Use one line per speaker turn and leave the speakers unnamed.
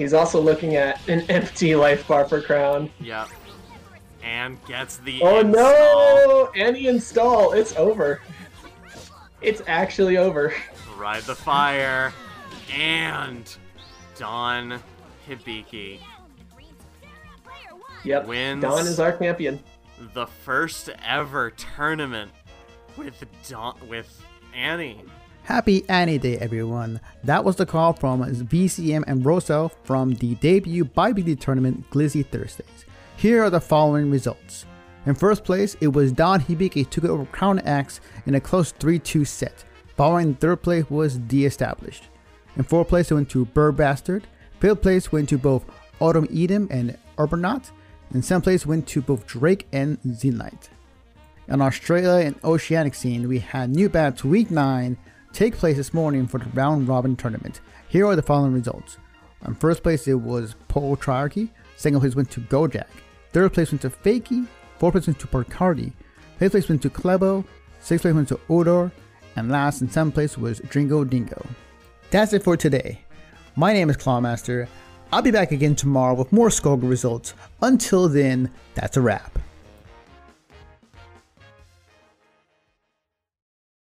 He's also looking at an empty life bar for Crown.
Yep. And gets the
Oh
install.
no! The install. It's over. It's actually over.
Ride the fire. And Don Hibiki,
Yep.
Wins.
Don is our champion.
the first ever tournament with Don with Annie.
Happy Annie Day, everyone. That was the call from VCM and Rosa from the debut bi-weekly tournament Glizzy Thursdays. Here are the following results. In first place, it was Don Hibiki took over Crown X in a close 3-2 set. Following third place was De-Established. In fourth place, it went to Burr Bastard. Fifth place went to both Autumn Edom and Urbanot. And seventh place went to both Drake and Zenite. In Australia and Oceanic scene, we had New Bats Week 9 take place this morning for the round robin tournament. Here are the following results. In first place, it was Pole Triarchy. Second place went to Gojak. Third place went to Fakey. Fourth place went to Parcardi. Fifth place went to Klebo. Sixth place went to Odor. And last and seventh place was Dringo Dingo. That's it for today. My name is Clawmaster. I'll be back again tomorrow with more Skullgirl results. Until then, that's a wrap.